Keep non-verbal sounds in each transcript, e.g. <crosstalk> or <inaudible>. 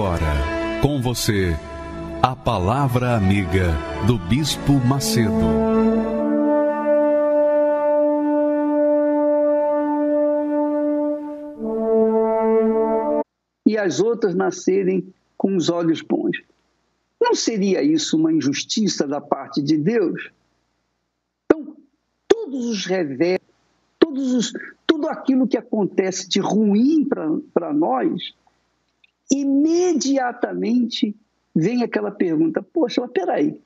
agora, com você, a Palavra Amiga do Bispo Macedo. E as outras nascerem com os olhos bons. Não seria isso uma injustiça da parte de Deus? Então, todos os revés, todos os, tudo aquilo que acontece de ruim para nós, imediatamente vem aquela pergunta: poxa, mas peraí,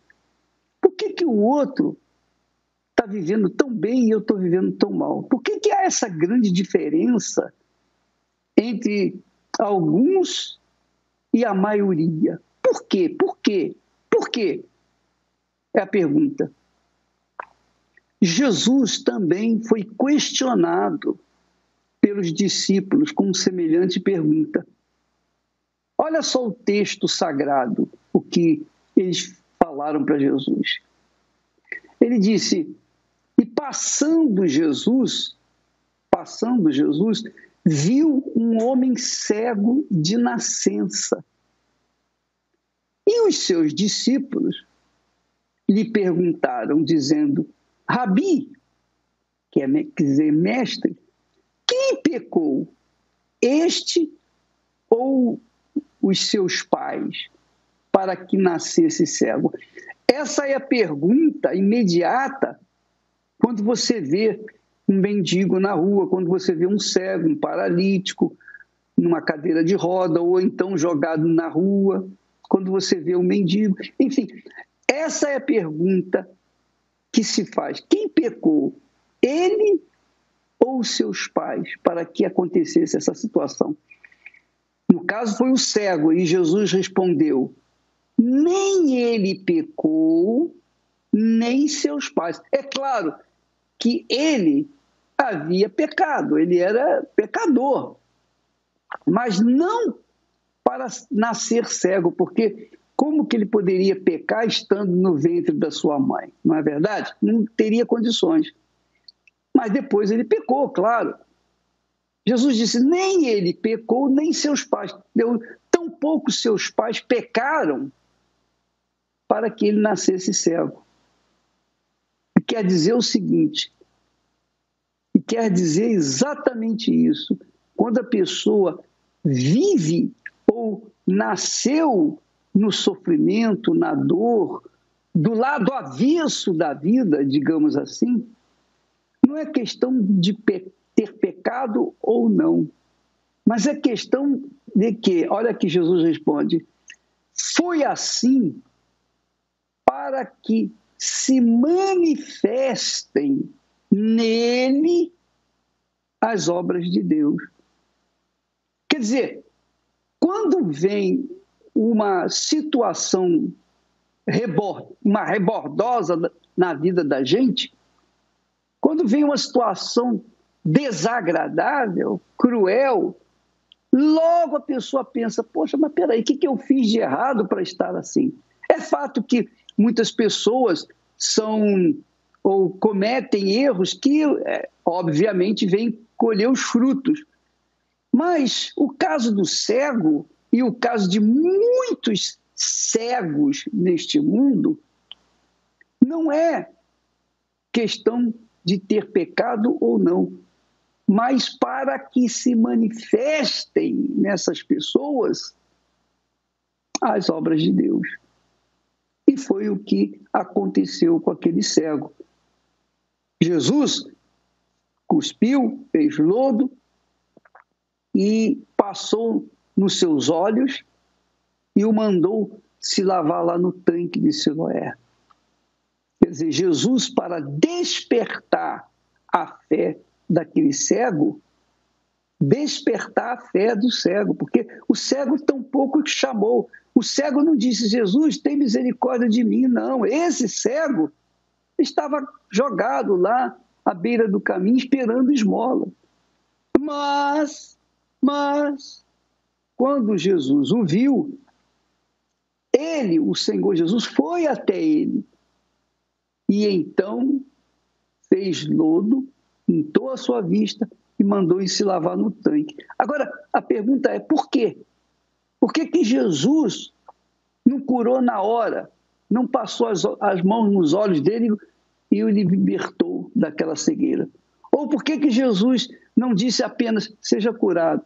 por que, que o outro está vivendo tão bem e eu estou vivendo tão mal? Por que, que há essa grande diferença entre alguns e a maioria? Por quê? Por quê? Por quê? É a pergunta. Jesus também foi questionado pelos discípulos com semelhante pergunta. Olha só o texto sagrado, o que eles falaram para Jesus. Ele disse: E passando Jesus, passando Jesus, viu um homem cego de nascença. E os seus discípulos lhe perguntaram, dizendo: Rabi, que é, quer dizer mestre, quem pecou, este ou os seus pais para que nascesse cego? Essa é a pergunta imediata quando você vê um mendigo na rua, quando você vê um cego, um paralítico, numa cadeira de roda, ou então jogado na rua, quando você vê um mendigo. Enfim, essa é a pergunta que se faz. Quem pecou? Ele ou seus pais para que acontecesse essa situação? Caso, foi o cego, e Jesus respondeu: nem ele pecou, nem seus pais. É claro que ele havia pecado, ele era pecador, mas não para nascer cego, porque como que ele poderia pecar estando no ventre da sua mãe? Não é verdade? Não teria condições. Mas depois ele pecou, claro. Jesus disse: nem ele pecou, nem seus pais. Deu, tampouco seus pais pecaram para que ele nascesse cego. E quer dizer o seguinte: e quer dizer exatamente isso. Quando a pessoa vive ou nasceu no sofrimento, na dor, do lado avesso da vida, digamos assim, não é questão de pecar ter pecado ou não. Mas é questão de que, olha que Jesus responde, foi assim para que se manifestem nele as obras de Deus. Quer dizer, quando vem uma situação uma rebordosa na vida da gente, quando vem uma situação desagradável, cruel, logo a pessoa pensa: poxa, mas peraí, o que, que eu fiz de errado para estar assim? É fato que muitas pessoas são ou cometem erros que, é, obviamente, vêm colher os frutos. Mas o caso do cego e o caso de muitos cegos neste mundo não é questão de ter pecado ou não mas para que se manifestem nessas pessoas as obras de Deus. E foi o que aconteceu com aquele cego. Jesus cuspiu, fez lodo e passou nos seus olhos e o mandou se lavar lá no tanque de Siloé. Quer dizer, Jesus, para despertar a fé daquele cego despertar a fé do cego, porque o cego tampouco te chamou. O cego não disse, Jesus, tem misericórdia de mim, não. Esse cego estava jogado lá à beira do caminho esperando esmola. Mas, mas, quando Jesus o viu, ele, o Senhor Jesus, foi até ele e então fez lodo pintou a sua vista e mandou se lavar no tanque. Agora, a pergunta é por quê? Por que, que Jesus não curou na hora, não passou as, as mãos nos olhos dele e o libertou daquela cegueira? Ou por que, que Jesus não disse apenas seja curado?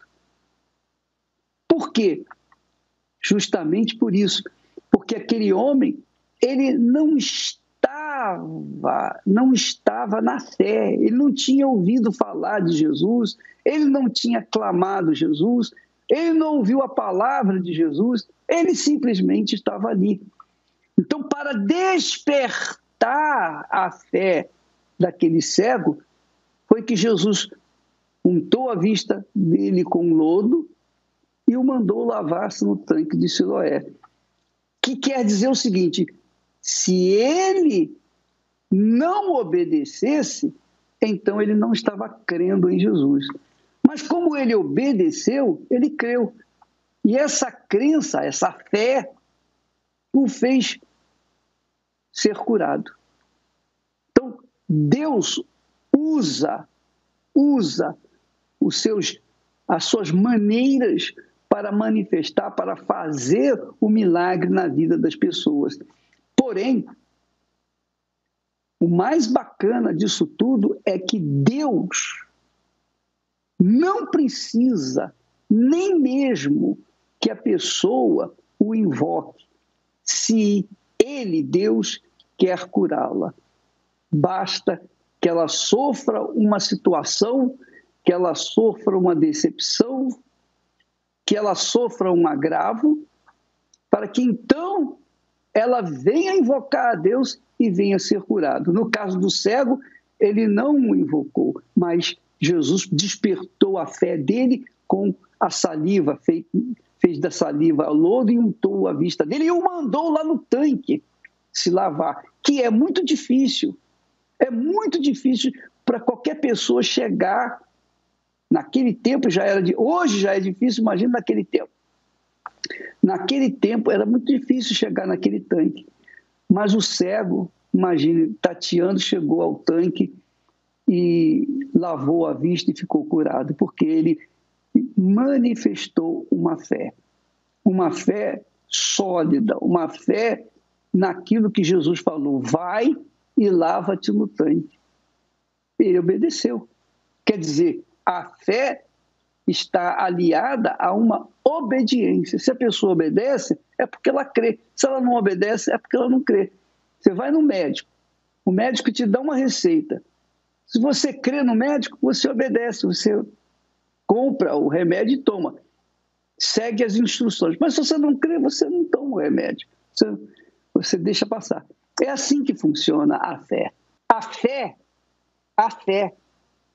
Por quê? Justamente por isso, porque aquele homem, ele não estava, não estava na fé, ele não tinha ouvido falar de Jesus, ele não tinha clamado Jesus, ele não ouviu a palavra de Jesus, ele simplesmente estava ali. Então, para despertar a fé daquele cego, foi que Jesus untou a vista dele com lodo e o mandou lavar-se no tanque de Siloé. Que quer dizer o seguinte: se ele não obedecesse, então ele não estava crendo em Jesus. Mas como ele obedeceu, ele creu. E essa crença, essa fé, o fez ser curado. Então, Deus usa, usa os seus, as suas maneiras para manifestar, para fazer o milagre na vida das pessoas. Porém, o mais bacana disso tudo é que Deus não precisa nem mesmo que a pessoa o invoque, se ele, Deus, quer curá-la. Basta que ela sofra uma situação, que ela sofra uma decepção, que ela sofra um agravo, para que então ela venha invocar a Deus e venha ser curado. No caso do cego, ele não o invocou, mas Jesus despertou a fé dele com a saliva, fez, fez da saliva lodo e untou a vista dele e o mandou lá no tanque se lavar, que é muito difícil. É muito difícil para qualquer pessoa chegar naquele tempo já era de hoje já é difícil, imagina naquele tempo. Naquele tempo era muito difícil chegar naquele tanque. Mas o cego, imagine, tateando, chegou ao tanque e lavou a vista e ficou curado, porque ele manifestou uma fé. Uma fé sólida, uma fé naquilo que Jesus falou: vai e lava-te no tanque. Ele obedeceu. Quer dizer, a fé está aliada a uma obediência. Se a pessoa obedece, é porque ela crê. Se ela não obedece, é porque ela não crê. Você vai no médico, o médico te dá uma receita. Se você crê no médico, você obedece, você compra o remédio e toma. Segue as instruções. Mas se você não crê, você não toma o remédio. Você, você deixa passar. É assim que funciona a fé. A fé, a fé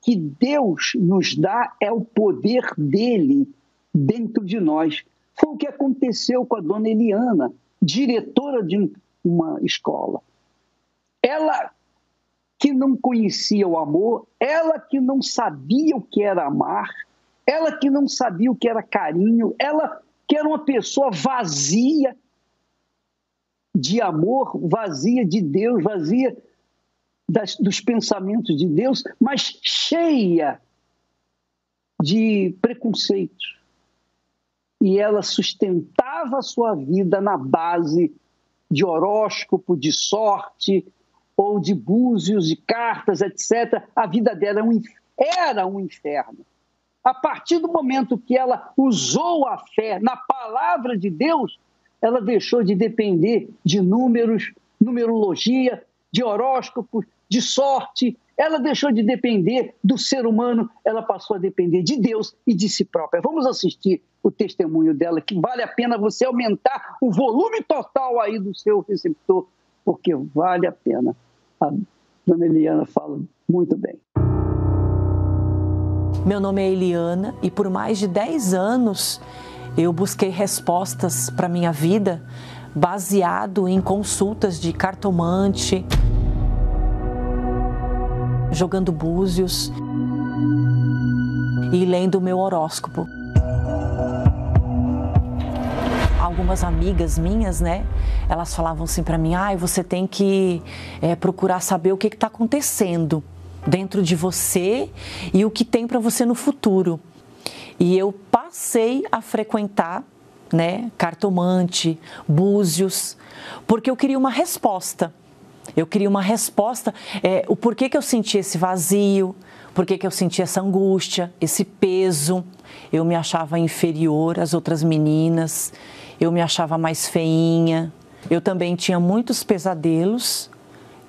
que Deus nos dá é o poder dele dentro de nós. Foi o que aconteceu com a dona Eliana, diretora de uma escola. Ela que não conhecia o amor, ela que não sabia o que era amar, ela que não sabia o que era carinho, ela que era uma pessoa vazia de amor, vazia de Deus, vazia das, dos pensamentos de Deus, mas cheia de preconceitos. E ela sustentava a sua vida na base de horóscopo, de sorte, ou de búzios, de cartas, etc., a vida dela é era um inferno. A partir do momento que ela usou a fé na palavra de Deus, ela deixou de depender de números, numerologia, de horóscopos, de sorte. Ela deixou de depender do ser humano, ela passou a depender de Deus e de si própria. Vamos assistir o testemunho dela, que vale a pena você aumentar o volume total aí do seu receptor porque vale a pena. A dona Eliana fala muito bem. Meu nome é Eliana e por mais de 10 anos eu busquei respostas para minha vida baseado em consultas de cartomante, jogando búzios e lendo o meu horóscopo. algumas amigas minhas, né? Elas falavam assim para mim: ah, você tem que é, procurar saber o que está acontecendo dentro de você e o que tem para você no futuro. E eu passei a frequentar né? Cartomante, búzios, porque eu queria uma resposta. Eu queria uma resposta, é, o porquê que eu senti esse vazio, porquê que eu senti essa angústia, esse peso. Eu me achava inferior às outras meninas, eu me achava mais feinha. Eu também tinha muitos pesadelos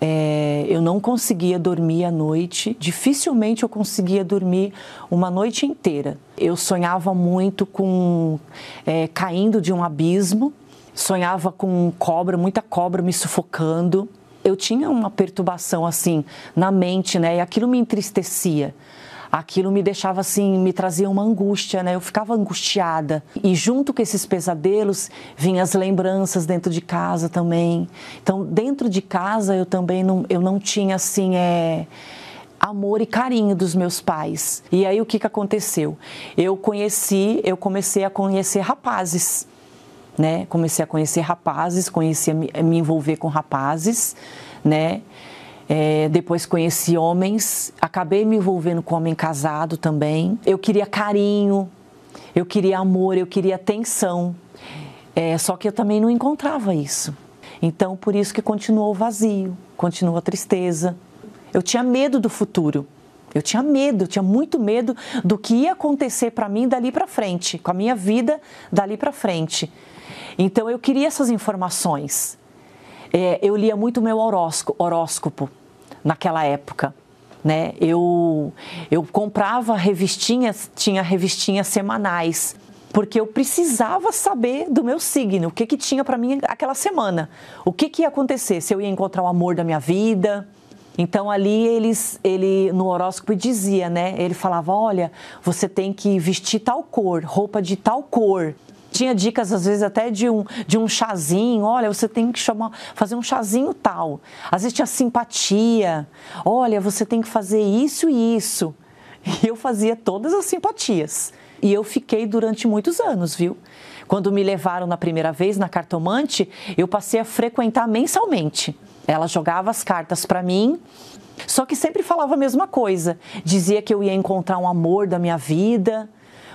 é, eu não conseguia dormir à noite, dificilmente eu conseguia dormir uma noite inteira. Eu sonhava muito com é, caindo de um abismo, sonhava com cobra, muita cobra me sufocando. Eu tinha uma perturbação assim na mente, né? E aquilo me entristecia aquilo me deixava assim, me trazia uma angústia, né? Eu ficava angustiada. E junto com esses pesadelos vinham as lembranças dentro de casa também. Então, dentro de casa eu também não, eu não tinha assim, é amor e carinho dos meus pais. E aí o que que aconteceu? Eu conheci, eu comecei a conhecer rapazes, né? Comecei a conhecer rapazes, me, a me envolver com rapazes, né? É, depois conheci homens, acabei me envolvendo com homem casado também. Eu queria carinho, eu queria amor, eu queria atenção. É, só que eu também não encontrava isso. Então, por isso que continuou o vazio, continuou a tristeza. Eu tinha medo do futuro. Eu tinha medo, eu tinha muito medo do que ia acontecer para mim dali para frente, com a minha vida dali para frente. Então eu queria essas informações é, eu lia muito meu horóscopo naquela época. Né? Eu, eu comprava revistinhas, tinha revistinhas semanais, porque eu precisava saber do meu signo, o que, que tinha para mim aquela semana, o que, que ia acontecer, se eu ia encontrar o amor da minha vida. Então ali eles, ele no horóscopo dizia, né? Ele falava, olha, você tem que vestir tal cor, roupa de tal cor, tinha dicas, às vezes, até de um, de um chazinho. Olha, você tem que chamar, fazer um chazinho tal. Às vezes tinha simpatia. Olha, você tem que fazer isso e isso. <laughs> E eu fazia todas as simpatias. E eu fiquei durante muitos anos, viu? Quando me levaram na primeira vez na cartomante, eu passei a frequentar mensalmente. Ela jogava as cartas para mim, só que sempre falava a mesma coisa. Dizia que eu ia encontrar um amor da minha vida,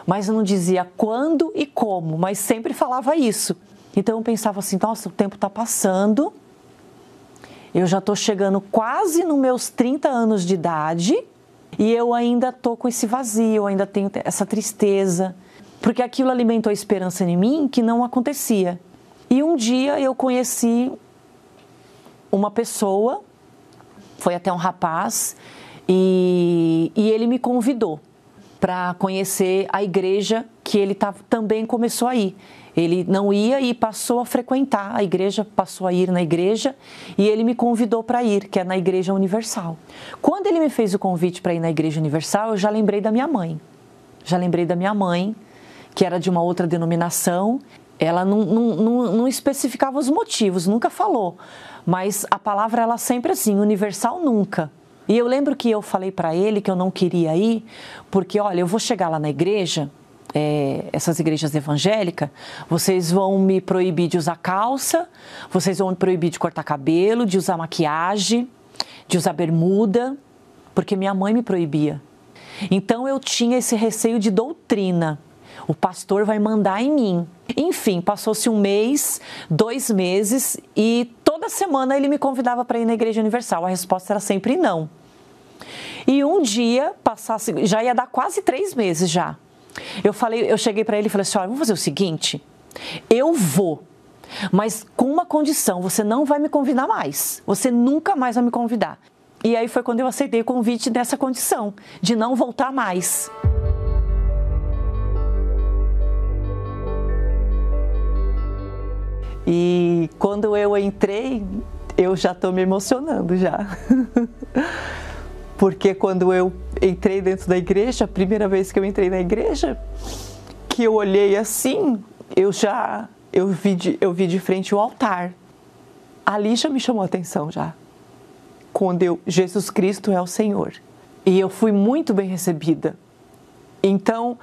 mas não dizia quando e como, mas sempre falava isso. Então eu pensava assim: nossa, o tempo está passando, eu já estou chegando quase nos meus 30 anos de idade e eu ainda estou com esse vazio, ainda tenho essa tristeza, porque aquilo alimentou a esperança em mim que não acontecia. E um dia eu conheci uma pessoa, foi até um rapaz, e, e ele me convidou para conhecer a igreja que ele tá, também começou a ir. Ele não ia e passou a frequentar a igreja, passou a ir na igreja e ele me convidou para ir, que é na Igreja Universal. Quando ele me fez o convite para ir na Igreja Universal, eu já lembrei da minha mãe. Já lembrei da minha mãe, que era de uma outra denominação. Ela não, não, não, não especificava os motivos, nunca falou. Mas a palavra ela sempre assim, universal nunca. E eu lembro que eu falei para ele que eu não queria ir, porque olha, eu vou chegar lá na igreja, é, essas igrejas evangélicas, vocês vão me proibir de usar calça, vocês vão me proibir de cortar cabelo, de usar maquiagem, de usar bermuda, porque minha mãe me proibia. Então eu tinha esse receio de doutrina. O pastor vai mandar em mim. Enfim, passou-se um mês, dois meses e toda semana ele me convidava para ir na Igreja Universal. A resposta era sempre não. E um dia, passasse, já ia dar quase três meses já. Eu falei, eu cheguei para ele e falei assim: olha, vamos fazer o seguinte, eu vou, mas com uma condição, você não vai me convidar mais. Você nunca mais vai me convidar. E aí foi quando eu aceitei o convite dessa condição, de não voltar mais. E quando eu entrei, eu já estou me emocionando já. <laughs> Porque quando eu entrei dentro da igreja, a primeira vez que eu entrei na igreja, que eu olhei assim, eu já eu vi de, eu vi de frente o altar. Ali já me chamou a atenção já. Quando eu Jesus Cristo é o Senhor. E eu fui muito bem recebida. Então,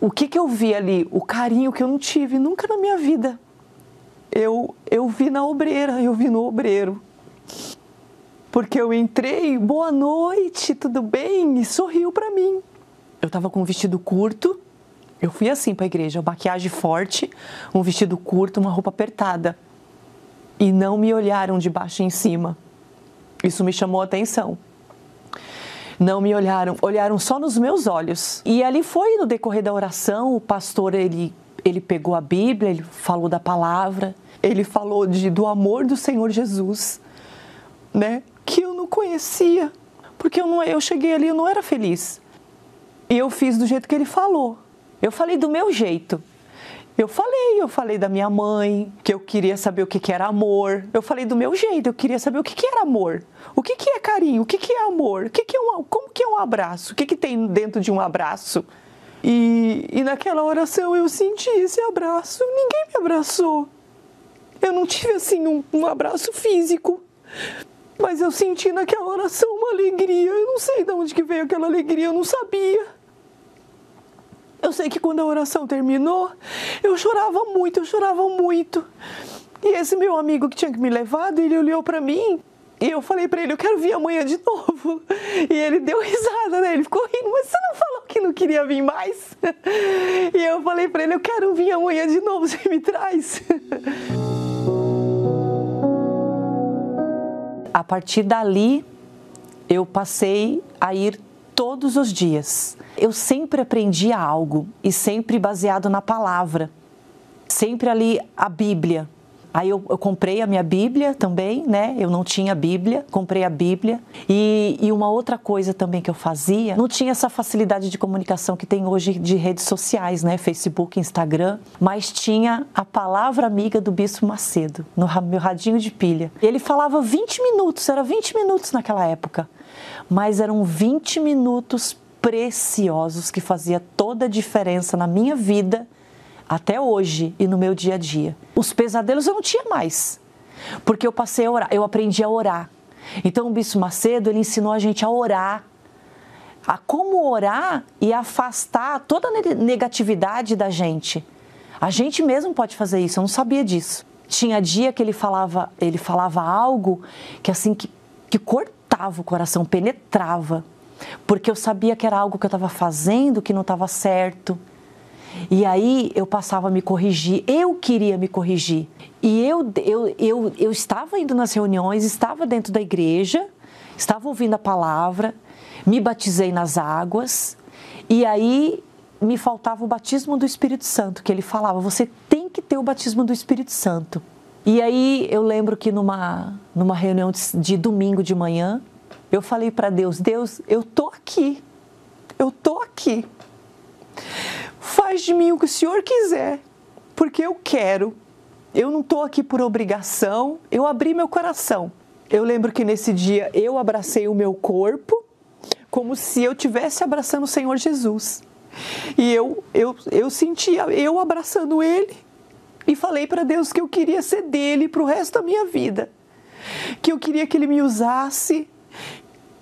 o que que eu vi ali? O carinho que eu não tive nunca na minha vida. Eu eu vi na obreira, eu vi no obreiro porque eu entrei, boa noite, tudo bem? E sorriu para mim. Eu estava com um vestido curto, Eu fui assim para a igreja, maquiagem forte, um vestido curto, uma roupa apertada. E não me olharam de baixo em cima. Isso me chamou a atenção. Não me olharam, olharam só nos meus olhos. E ali foi no decorrer da oração, o pastor ele ele pegou a Bíblia, ele falou da palavra, ele falou de, do amor do Senhor Jesus, né? Que eu não conhecia, porque eu não eu cheguei ali eu não era feliz. E eu fiz do jeito que ele falou. Eu falei do meu jeito. Eu falei, eu falei da minha mãe, que eu queria saber o que, que era amor. Eu falei do meu jeito, eu queria saber o que, que era amor. O que, que é carinho? O que, que é amor? O que, que é um, como que é um abraço? O que, que tem dentro de um abraço? E, e naquela oração eu senti esse abraço. Ninguém me abraçou. Eu não tive assim um, um abraço físico. Mas eu senti naquela oração uma alegria. Eu não sei de onde que veio aquela alegria, eu não sabia. Eu sei que quando a oração terminou, eu chorava muito, eu chorava muito. E esse meu amigo que tinha que me levado, ele olhou para mim e eu falei para ele, eu quero vir amanhã de novo. E ele deu risada, né? Ele ficou rindo, mas você não falou que não queria vir mais? E eu falei para ele, eu quero vir amanhã de novo, você me traz. A partir dali, eu passei a ir todos os dias. Eu sempre aprendia algo e sempre baseado na palavra. Sempre ali a Bíblia. Aí eu, eu, comprei a minha Bíblia também, né? Eu não tinha Bíblia, comprei a Bíblia. E, e, uma outra coisa também que eu fazia, não tinha essa facilidade de comunicação que tem hoje de redes sociais, né? Facebook, Instagram, mas tinha a palavra amiga do Bispo Macedo no meu radinho de pilha. Ele falava 20 minutos, era 20 minutos naquela época mas eram 20 minutos preciosos que fazia toda a diferença na minha vida até hoje e no meu dia a dia. Os pesadelos eu não tinha mais, porque eu passei a orar, eu aprendi a orar. Então o Bispo Macedo, ele ensinou a gente a orar, a como orar e afastar toda a negatividade da gente. A gente mesmo pode fazer isso, eu não sabia disso. Tinha dia que ele falava, ele falava algo que assim que, que cortava o coração, penetrava, porque eu sabia que era algo que eu estava fazendo que não estava certo. E aí eu passava a me corrigir, eu queria me corrigir. E eu, eu, eu, eu estava indo nas reuniões, estava dentro da igreja, estava ouvindo a palavra, me batizei nas águas, e aí me faltava o batismo do Espírito Santo, que ele falava: você tem que ter o batismo do Espírito Santo. E aí eu lembro que numa, numa reunião de, de domingo de manhã, eu falei para Deus: Deus, eu tô aqui, eu tô aqui. Faz de mim o que o Senhor quiser, porque eu quero. Eu não estou aqui por obrigação, eu abri meu coração. Eu lembro que nesse dia eu abracei o meu corpo como se eu tivesse abraçando o Senhor Jesus. E eu, eu, eu sentia eu abraçando Ele e falei para Deus que eu queria ser dele para o resto da minha vida. Que eu queria que Ele me usasse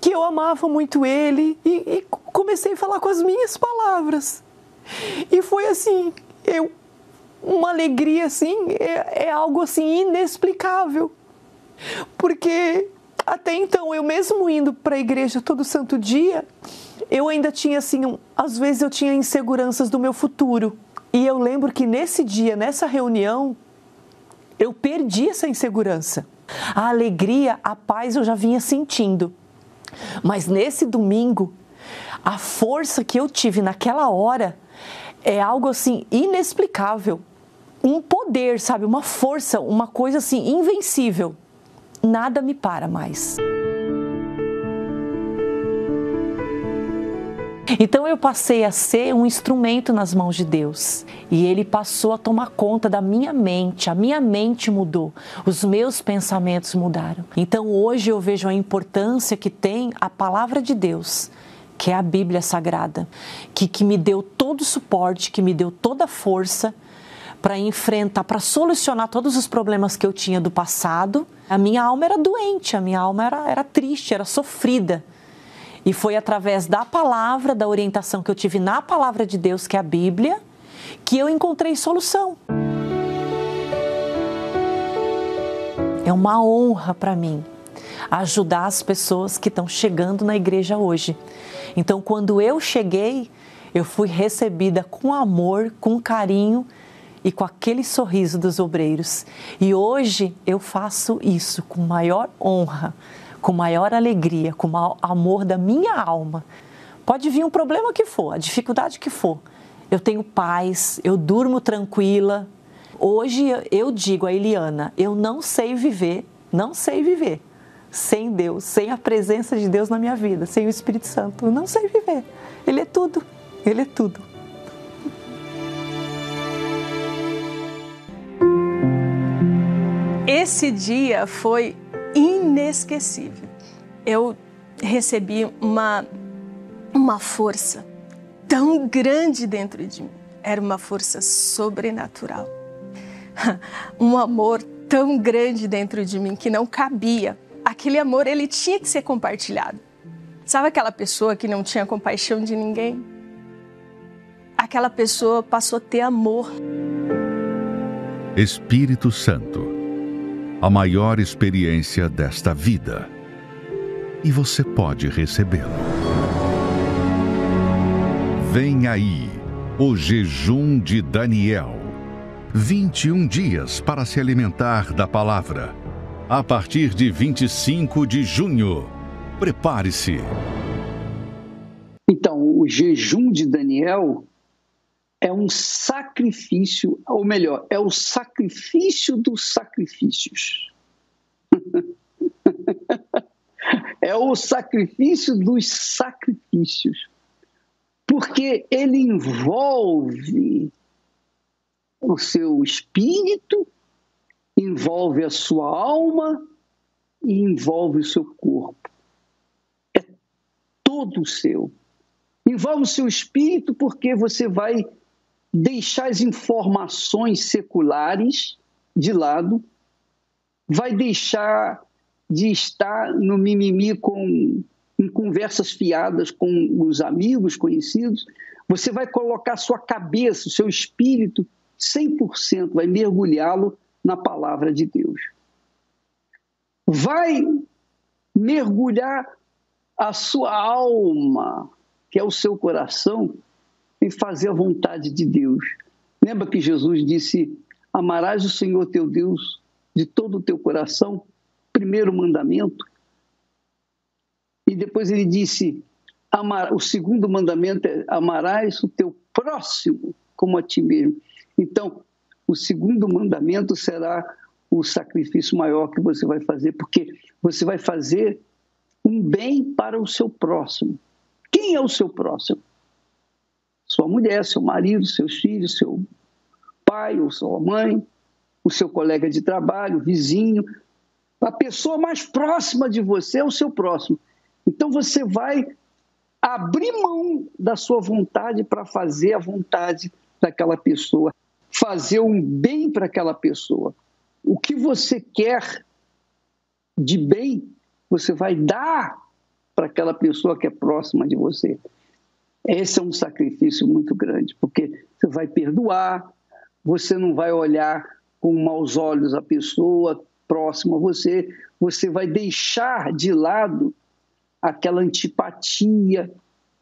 que eu amava muito ele e, e comecei a falar com as minhas palavras. <laughs> E foi assim, eu uma alegria assim, é, é, algo assim inexplicável. Porque até então, eu mesmo indo para a igreja todo santo dia, eu ainda tinha assim, um, às vezes eu tinha inseguranças do meu futuro. E eu lembro que nesse dia, nessa reunião, eu perdi essa insegurança. A alegria, a paz eu já vinha sentindo. Mas nesse domingo, a força que eu tive naquela hora é algo assim inexplicável. Um poder, sabe? Uma força, uma coisa assim invencível. Nada me para mais. Então eu passei a ser um instrumento nas mãos de Deus e Ele passou a tomar conta da minha mente. A minha mente mudou, os meus pensamentos mudaram. Então hoje eu vejo a importância que tem a palavra de Deus que é a Bíblia Sagrada, que, que me deu todo o suporte, que me deu toda a força para enfrentar, para solucionar todos os problemas que eu tinha do passado. A minha alma era doente, a minha alma era, era triste, era sofrida. E foi através da palavra, da orientação que eu tive na palavra de Deus, que é a Bíblia, que eu encontrei solução. É uma honra para mim ajudar as pessoas que estão chegando na igreja hoje. Então, quando eu cheguei, eu fui recebida com amor, com carinho e com aquele sorriso dos obreiros. E hoje eu faço isso com maior honra, com maior alegria, com maior amor da minha alma. Pode vir um problema que for, a dificuldade que for. Eu tenho paz, eu durmo tranquila. Hoje eu digo a Eliana, eu não sei viver, não sei viver sem Deus, sem a presença de Deus na minha vida, sem o Espírito Santo. Eu não sei viver. Ele é tudo. Ele é tudo. Esse dia foi inesquecível. Eu recebi uma, uma força tão grande dentro de mim. Era uma força sobrenatural. <laughs> Um amor tão grande dentro de mim que não cabia. Aquele amor, ele tinha que ser compartilhado. Sabe aquela pessoa que não tinha compaixão de ninguém? Aquela pessoa passou a ter amor. Espírito Santo a maior experiência desta vida. E você pode recebê-lo. Vem aí o jejum de Daniel. 21 dias para se alimentar da palavra. A partir de 25 de junho. Prepare-se. Então, o jejum de Daniel é um sacrifício, ou melhor, é o sacrifício dos sacrifícios. <laughs> é o sacrifício dos sacrifícios. Porque ele envolve o seu espírito, envolve a sua alma e envolve o seu corpo. É todo seu. Envolve o seu espírito porque você vai deixar as informações seculares de lado, vai deixar de estar no mimimi com em conversas fiadas com os amigos, conhecidos, você vai colocar sua cabeça, o seu espírito 100%, vai mergulhá-lo na palavra de Deus. Vai mergulhar a sua alma, que é o seu coração, em fazer a vontade de Deus. Lembra que Jesus disse: Amarás o Senhor teu Deus de todo o teu coração, primeiro mandamento. E depois ele disse: amar, o segundo mandamento é: amarás o teu próximo como a ti mesmo. Então, o segundo mandamento será o sacrifício maior que você vai fazer, porque você vai fazer um bem para o seu próximo. Quem é o seu próximo? sua mulher, seu marido, seus filhos, seu pai ou sua mãe, o seu colega de trabalho, vizinho. A pessoa mais próxima de você é o seu próximo. Então você vai abrir mão da sua vontade para fazer a vontade daquela pessoa, fazer um bem para aquela pessoa. O que você quer de bem, você vai dar para aquela pessoa que é próxima de você. Esse é um sacrifício muito grande, porque você vai perdoar, você não vai olhar com maus olhos a pessoa próxima a você, você vai deixar de lado aquela antipatia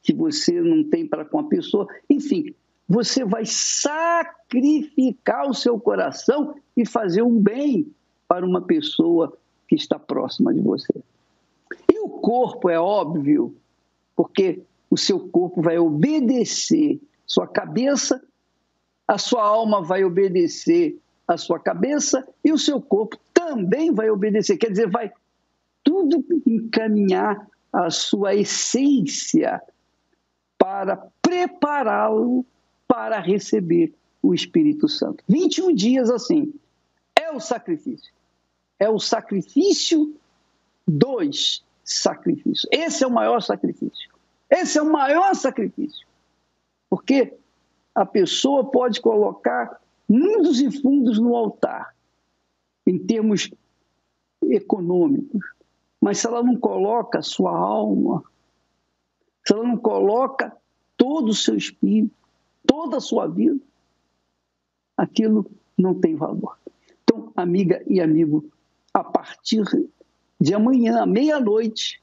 que você não tem para com a pessoa. Enfim, você vai sacrificar o seu coração e fazer um bem para uma pessoa que está próxima de você. E o corpo é óbvio, porque o seu corpo vai obedecer sua cabeça, a sua alma vai obedecer a sua cabeça e o seu corpo também vai obedecer. Quer dizer, vai tudo encaminhar a sua essência para prepará-lo para receber o Espírito Santo. 21 dias assim. É o sacrifício. É o sacrifício dos sacrifícios. Esse é o maior sacrifício. Esse é o maior sacrifício. Porque a pessoa pode colocar mundos e fundos no altar, em termos econômicos, mas se ela não coloca sua alma, se ela não coloca todo o seu espírito, toda a sua vida, aquilo não tem valor. Então, amiga e amigo, a partir de amanhã, meia-noite,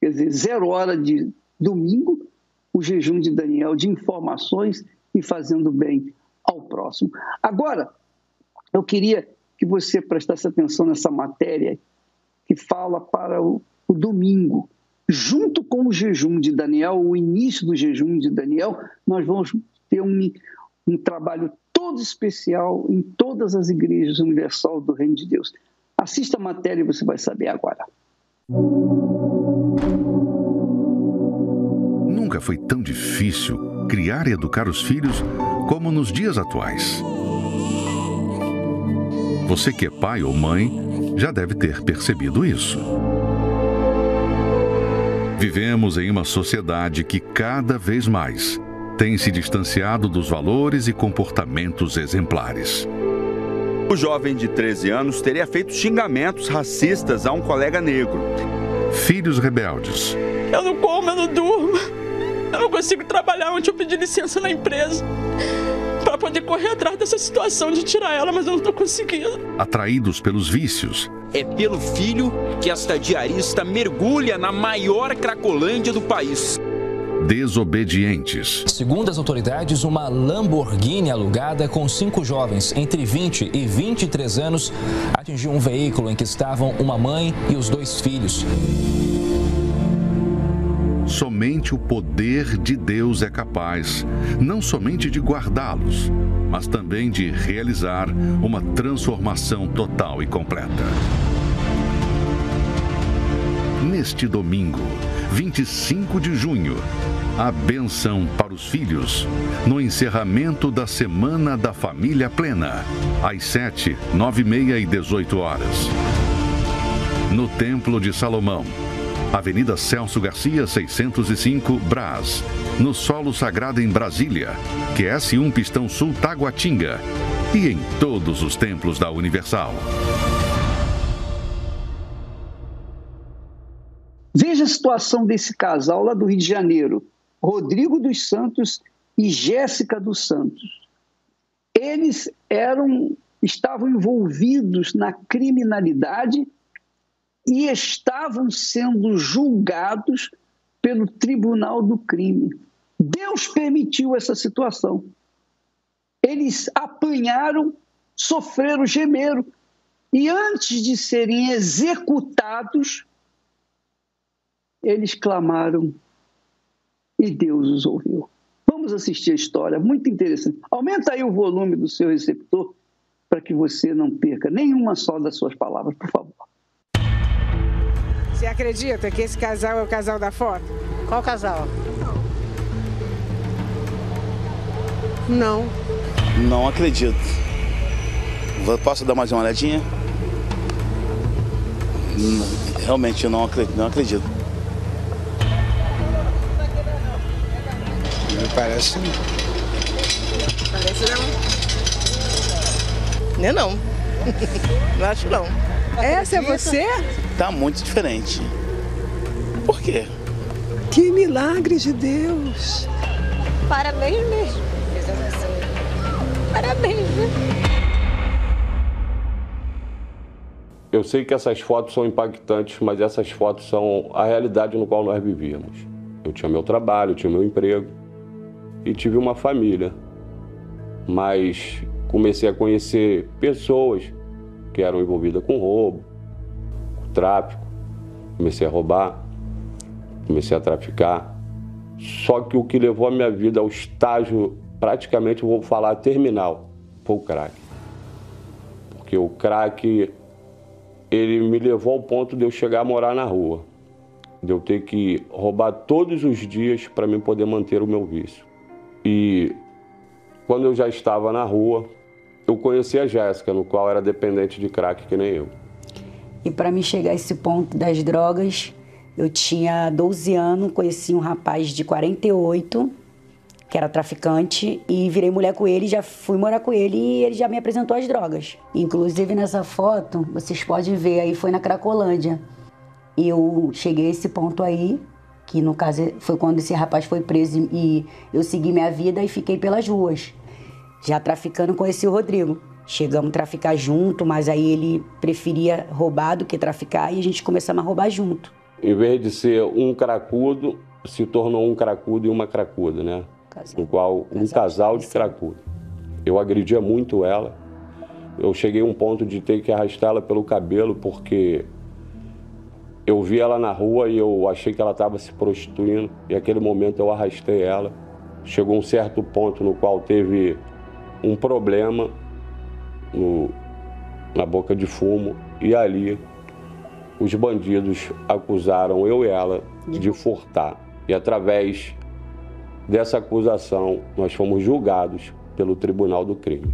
quer dizer, zero hora de domingo, o jejum de Daniel de informações e fazendo bem ao próximo. Agora, eu queria que você prestasse atenção nessa matéria que fala para o, o domingo. Junto com o jejum de Daniel, o início do jejum de Daniel, nós vamos ter um, um trabalho todo especial em todas as igrejas universal do Reino de Deus. Assista a matéria e você vai saber agora. Nunca foi tão difícil criar e educar os filhos como nos dias atuais. Você que é pai ou mãe já deve ter percebido isso. Vivemos em uma sociedade que cada vez mais tem se distanciado dos valores e comportamentos exemplares. O jovem de 13 anos teria feito xingamentos racistas a um colega negro. Filhos rebeldes. Eu não como, eu não durmo. Eu não consigo trabalhar onde eu pedi licença na empresa poder correr atrás dessa situação de tirar ela, mas eu não estou conseguindo. Atraídos pelos vícios. É pelo filho que esta diarista mergulha na maior cracolândia do país. Desobedientes. Segundo as autoridades, uma Lamborghini alugada com cinco jovens entre 20 e 23 anos atingiu um veículo em que estavam uma mãe e os dois filhos. Somente o poder de Deus é capaz, não somente de guardá-los, mas também de realizar uma transformação total e completa. Neste domingo, 25 de junho, a benção para os filhos, no encerramento da Semana da Família Plena, às 7, 9 e meia e 18 horas. No Templo de Salomão, Avenida Celso Garcia, 605, Brás. No Solo Sagrado em Brasília, QS1 Pistão Sul Taguatinga. E em todos os templos da Universal. Veja a situação desse casal lá do Rio de Janeiro, Rodrigo dos Santos e Jéssica dos Santos. Eles eram estavam envolvidos na criminalidade e estavam sendo julgados pelo tribunal do crime. Deus permitiu essa situação. Eles apanharam, sofreram, gemeram, e antes de serem executados, eles clamaram e Deus os ouviu. Vamos assistir a história, muito interessante. Aumenta aí o volume do seu receptor para que você não perca nenhuma só das suas palavras, por favor. Você acredita que esse casal é o casal da foto? Qual casal? Não. Não acredito. Posso dar mais uma olhadinha? Realmente eu não acredito. Não acredito. Me parece. Parece não. Não, não. <laughs> não acho não. Essa é você? Tá muito diferente. Por quê? Que milagre de Deus! Parabéns mesmo. Parabéns, né? Eu sei que essas fotos são impactantes, mas essas fotos são a realidade no qual nós vivíamos. Eu tinha meu trabalho, tinha meu emprego e tive uma família. Mas comecei a conhecer pessoas que eram envolvidas com roubo, com tráfico. Comecei a roubar, comecei a traficar. Só que o que levou a minha vida ao estágio, praticamente vou falar terminal, foi o crack. Porque o crack, ele me levou ao ponto de eu chegar a morar na rua. De eu ter que roubar todos os dias para mim poder manter o meu vício. E quando eu já estava na rua, eu conheci a Jéssica, no qual era dependente de crack que nem eu. E para mim chegar a esse ponto das drogas, eu tinha 12 anos, conheci um rapaz de 48, que era traficante, e virei mulher com ele, já fui morar com ele e ele já me apresentou as drogas. Inclusive nessa foto, vocês podem ver aí, foi na Cracolândia. E eu cheguei a esse ponto aí, que no caso foi quando esse rapaz foi preso e eu segui minha vida e fiquei pelas ruas. Já traficando, conheci o Rodrigo. Chegamos a traficar junto, mas aí ele preferia roubar do que traficar e a gente começamos a roubar junto. Em vez de ser um cracudo, se tornou um cracudo e uma cracuda, né? No qual um casal de cracudo. Eu agredia muito ela. Eu cheguei a um ponto de ter que arrastá-la pelo cabelo porque eu vi ela na rua e eu achei que ela estava se prostituindo. E naquele momento eu arrastei ela. Chegou um certo ponto no qual teve um problema no, na boca de fumo e ali os bandidos acusaram eu e ela de furtar. E através dessa acusação nós fomos julgados pelo Tribunal do Crime.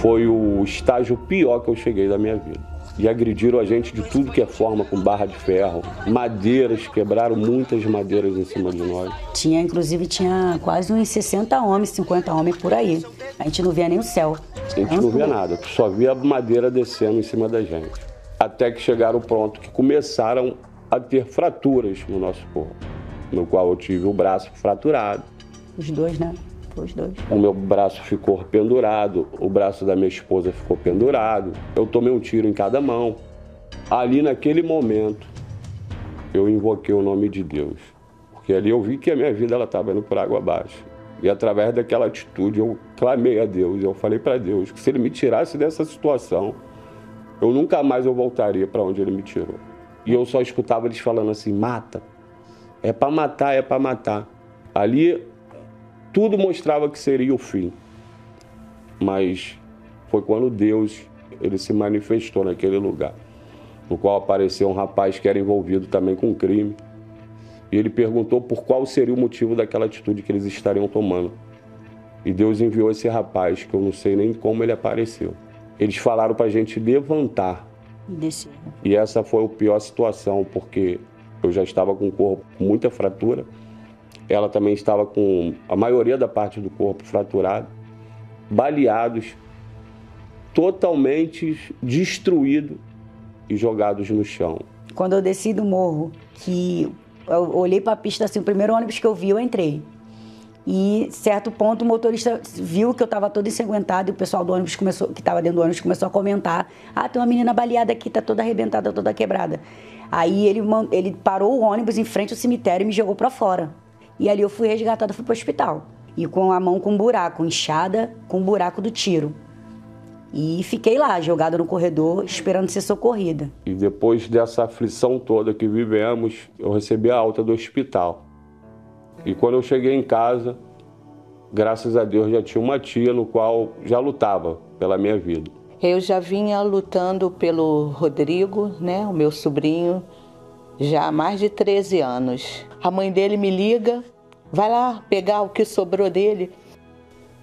Foi o estágio pior que eu cheguei da minha vida. E agrediram a gente de tudo que é forma, com barra de ferro, madeiras, quebraram muitas madeiras em cima de nós. Tinha, inclusive, tinha quase uns 60 homens, 50 homens por aí. A gente não via nem o céu. A gente não via nada, só via madeira descendo em cima da gente. Até que chegaram pronto, que começaram a ter fraturas no nosso corpo. No qual eu tive o braço fraturado. Os dois, né? Os dois. O meu braço ficou pendurado, o braço da minha esposa ficou pendurado. Eu tomei um tiro em cada mão. Ali naquele momento, eu invoquei o nome de Deus. Porque ali eu vi que a minha vida ela estava indo por água abaixo. E através daquela atitude eu clamei a Deus, eu falei para Deus que se ele me tirasse dessa situação, eu nunca mais eu voltaria para onde ele me tirou. E eu só escutava eles falando assim: "Mata. É para matar, é para matar". Ali tudo mostrava que seria o fim. Mas foi quando Deus ele se manifestou naquele lugar, no qual apareceu um rapaz que era envolvido também com crime. E ele perguntou por qual seria o motivo daquela atitude que eles estariam tomando. E Deus enviou esse rapaz, que eu não sei nem como ele apareceu. Eles falaram para a gente levantar. Descer. E essa foi a pior situação, porque eu já estava com o corpo com muita fratura. Ela também estava com a maioria da parte do corpo fraturada, baleados, totalmente destruídos e jogados no chão. Quando eu desci do morro, que eu olhei para a pista assim, o primeiro ônibus que eu vi, eu entrei. E certo ponto o motorista viu que eu estava todo ensanguentado e o pessoal do ônibus começou, que estava dentro do ônibus começou a comentar: "Ah, tem uma menina baleada aqui, tá toda arrebentada, toda quebrada". Aí ele ele parou o ônibus em frente ao cemitério e me jogou para fora. E ali eu fui resgatada, fui para o hospital. E com a mão com um buraco, inchada com um buraco do tiro. E fiquei lá, jogada no corredor, esperando ser socorrida. E depois dessa aflição toda que vivemos, eu recebi a alta do hospital. E quando eu cheguei em casa, graças a Deus já tinha uma tia no qual já lutava pela minha vida. Eu já vinha lutando pelo Rodrigo, né, o meu sobrinho, já há mais de 13 anos. A mãe dele me liga, vai lá pegar o que sobrou dele.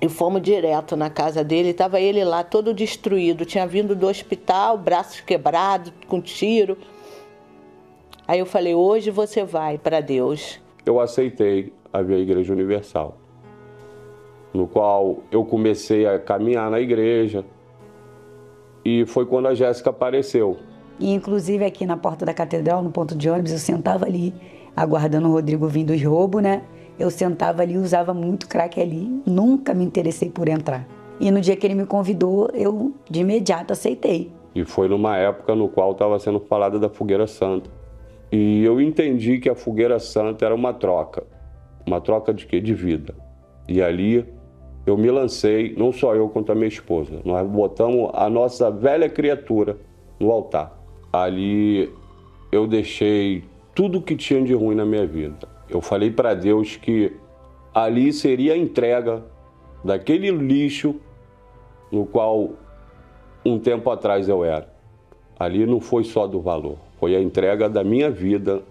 E fomos direto na casa dele, estava ele lá todo destruído, tinha vindo do hospital, braços quebrados, com tiro. Aí eu falei: hoje você vai para Deus. Eu aceitei a Igreja Universal, no qual eu comecei a caminhar na igreja. E foi quando a Jéssica apareceu. E inclusive aqui na porta da catedral, no ponto de ônibus, eu sentava ali, aguardando o Rodrigo vindo dos roubos, né? Eu sentava ali, usava muito crack ali, nunca me interessei por entrar. E no dia que ele me convidou, eu de imediato aceitei. E foi numa época no qual estava sendo falada da fogueira santa. E eu entendi que a fogueira santa era uma troca. Uma troca de quê? De vida. E ali eu me lancei, não só eu quanto a minha esposa. Nós botamos a nossa velha criatura no altar. Ali eu deixei tudo que tinha de ruim na minha vida. Eu falei para Deus que ali seria a entrega daquele lixo no qual um tempo atrás eu era. Ali não foi só do valor, foi a entrega da minha vida,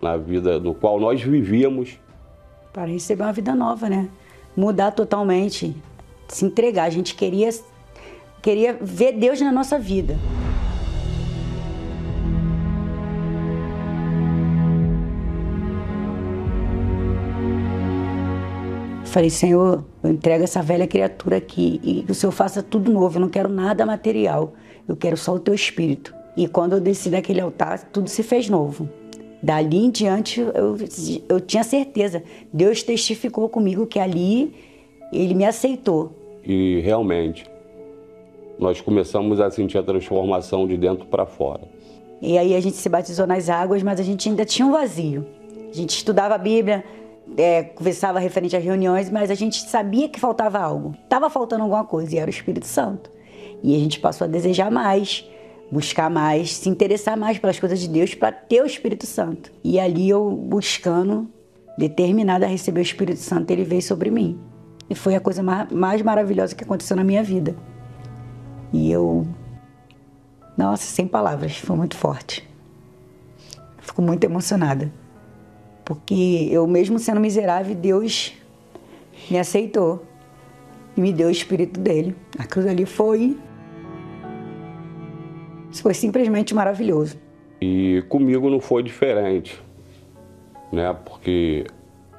na vida no qual nós vivíamos. Para receber uma vida nova, né? Mudar totalmente, se entregar. A gente queria, queria ver Deus na nossa vida. Falei, Senhor, eu entrego essa velha criatura aqui e que o Senhor faça tudo novo. Eu não quero nada material, eu quero só o teu espírito. E quando eu desci daquele altar, tudo se fez novo. Dali em diante, eu, eu tinha certeza. Deus testificou comigo que ali ele me aceitou. E realmente, nós começamos a sentir a transformação de dentro para fora. E aí a gente se batizou nas águas, mas a gente ainda tinha um vazio. A gente estudava a Bíblia, é, conversava referente às reuniões, mas a gente sabia que faltava algo. Estava faltando alguma coisa e era o Espírito Santo. E a gente passou a desejar mais, buscar mais, se interessar mais pelas coisas de Deus para ter o Espírito Santo. E ali eu buscando, determinada a receber o Espírito Santo, ele veio sobre mim. E foi a coisa mais maravilhosa que aconteceu na minha vida. E eu. Nossa, sem palavras, foi muito forte. Fico muito emocionada. Porque eu, mesmo sendo miserável, Deus me aceitou e me deu o espírito dele. Aquilo ali foi. Foi simplesmente maravilhoso. E comigo não foi diferente, né? Porque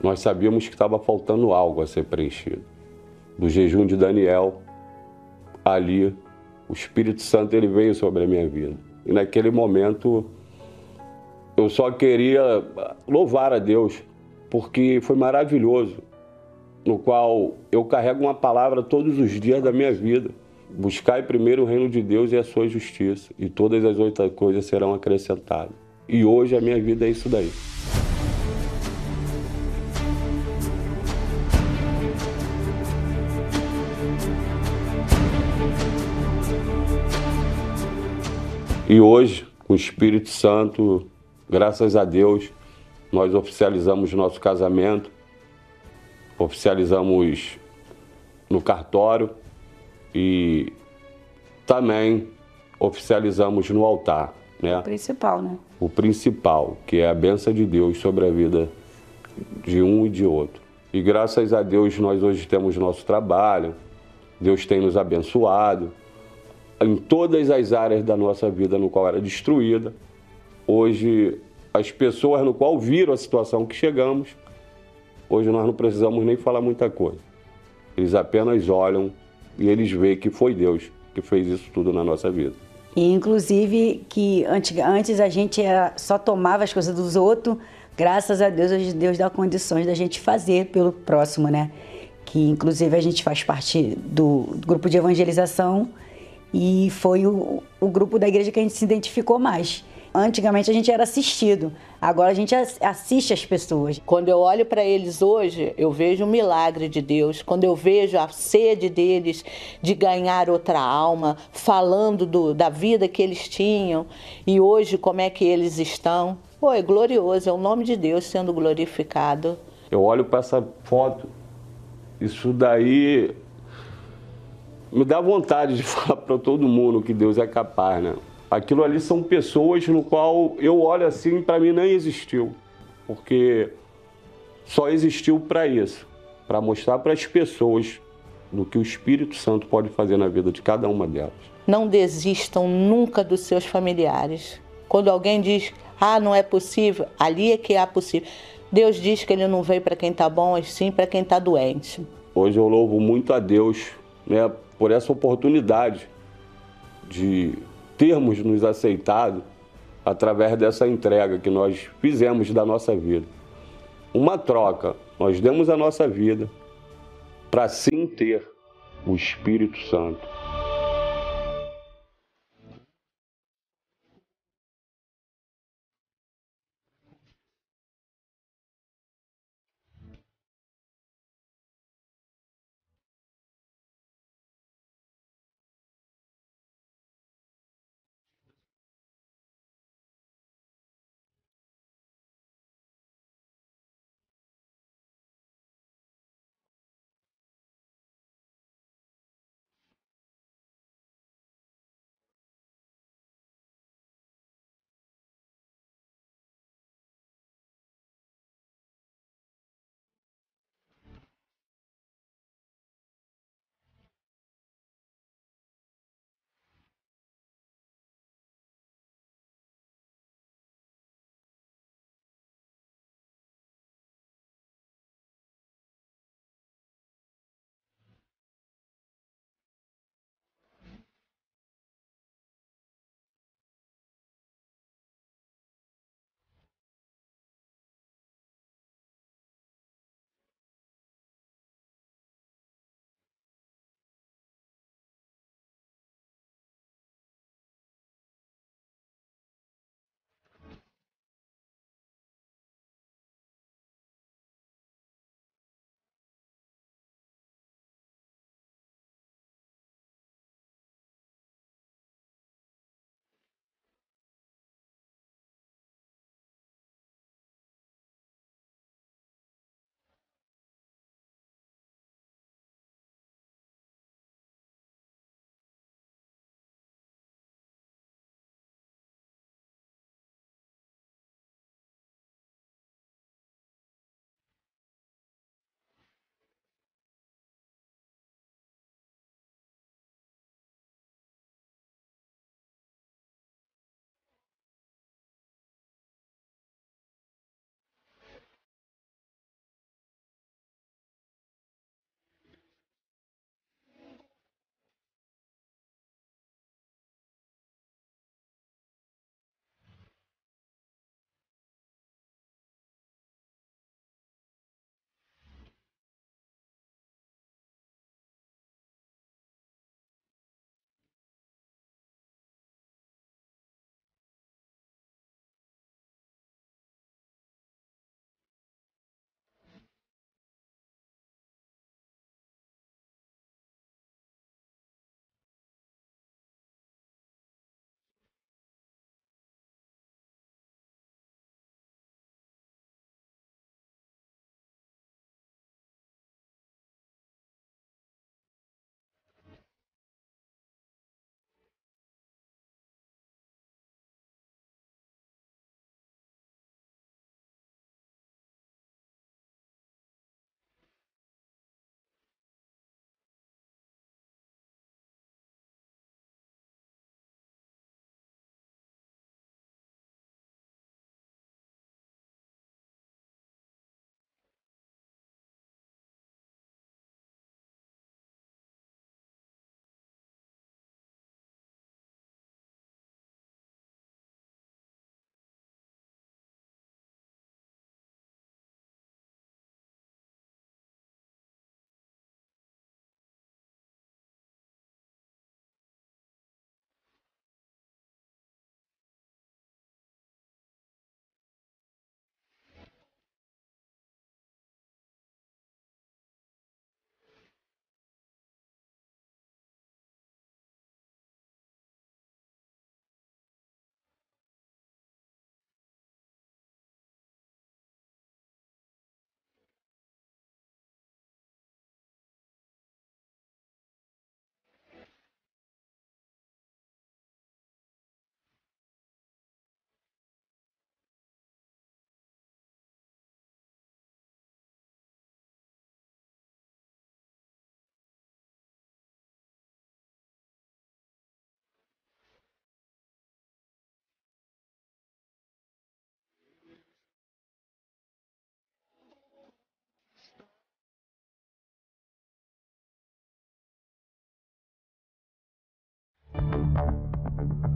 nós sabíamos que estava faltando algo a ser preenchido. Do jejum de Daniel, ali, o Espírito Santo ele veio sobre a minha vida. E naquele momento eu só queria louvar a Deus, porque foi maravilhoso, no qual eu carrego uma palavra todos os dias da minha vida. Buscai primeiro o reino de Deus e a sua justiça, e todas as outras coisas serão acrescentadas. E hoje a minha vida é isso daí. E hoje, com o Espírito Santo, graças a Deus, nós oficializamos nosso casamento, oficializamos no cartório e também oficializamos no altar. Né? O principal, né? O principal, que é a benção de Deus sobre a vida de um e de outro. E graças a Deus nós hoje temos nosso trabalho, Deus tem nos abençoado em todas as áreas da nossa vida no qual era destruída. Hoje, as pessoas no qual viram a situação que chegamos, hoje nós não precisamos nem falar muita coisa. Eles apenas olham e eles veem que foi Deus que fez isso tudo na nossa vida. Inclusive, que antes, antes a gente era, só tomava as coisas dos outros, graças a Deus, hoje Deus dá condições da gente fazer pelo próximo, né? Que, inclusive, a gente faz parte do, do grupo de evangelização e foi o, o grupo da igreja que a gente se identificou mais. Antigamente a gente era assistido, agora a gente assiste as pessoas. Quando eu olho para eles hoje, eu vejo o milagre de Deus. Quando eu vejo a sede deles de ganhar outra alma, falando do, da vida que eles tinham e hoje como é que eles estão. Pô, é glorioso, é o nome de Deus sendo glorificado. Eu olho para essa foto, isso daí me dá vontade de <laughs> falar para todo mundo que Deus é capaz, né? Aquilo ali são pessoas no qual eu olho assim, para mim nem existiu, porque só existiu para isso, para mostrar para as pessoas do que o Espírito Santo pode fazer na vida de cada uma delas. Não desistam nunca dos seus familiares. Quando alguém diz, ah, não é possível, ali é que é possível. Deus diz que ele não veio para quem está bom, mas sim para quem está doente. Hoje eu louvo muito a Deus, né, por essa oportunidade de termos nos aceitado através dessa entrega que nós fizemos da nossa vida. Uma troca, nós demos a nossa vida para sim ter o Espírito Santo.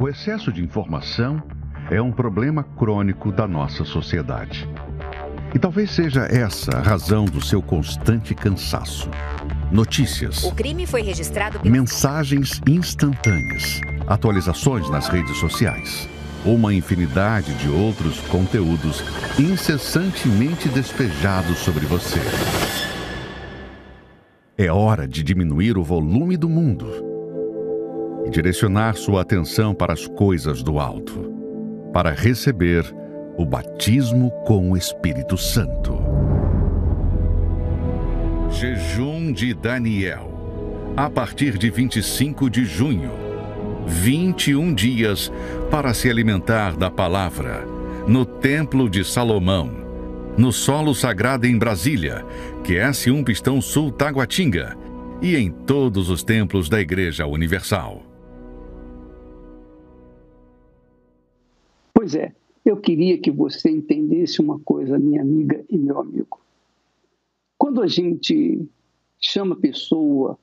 O excesso de informação é um problema crônico da nossa sociedade. E talvez seja essa a razão do seu constante cansaço. Notícias, O crime foi registrado pelo mensagens instantâneas, atualizações nas redes sociais, uma infinidade de outros conteúdos incessantemente despejados sobre você. É hora de diminuir o volume do mundo e direcionar sua atenção para as coisas do alto, para receber o batismo com o Espírito Santo. Jejum de Daniel. A partir de 25 de junho. 21 dias para se alimentar da palavra. No Templo de Salomão. No solo sagrado em Brasília, QS1 Pistão Sul Taguatinga. E em todos os templos da Igreja Universal. Pois é, eu queria que você entendesse uma coisa, minha amiga e meu amigo. Quando a gente chama a pessoa,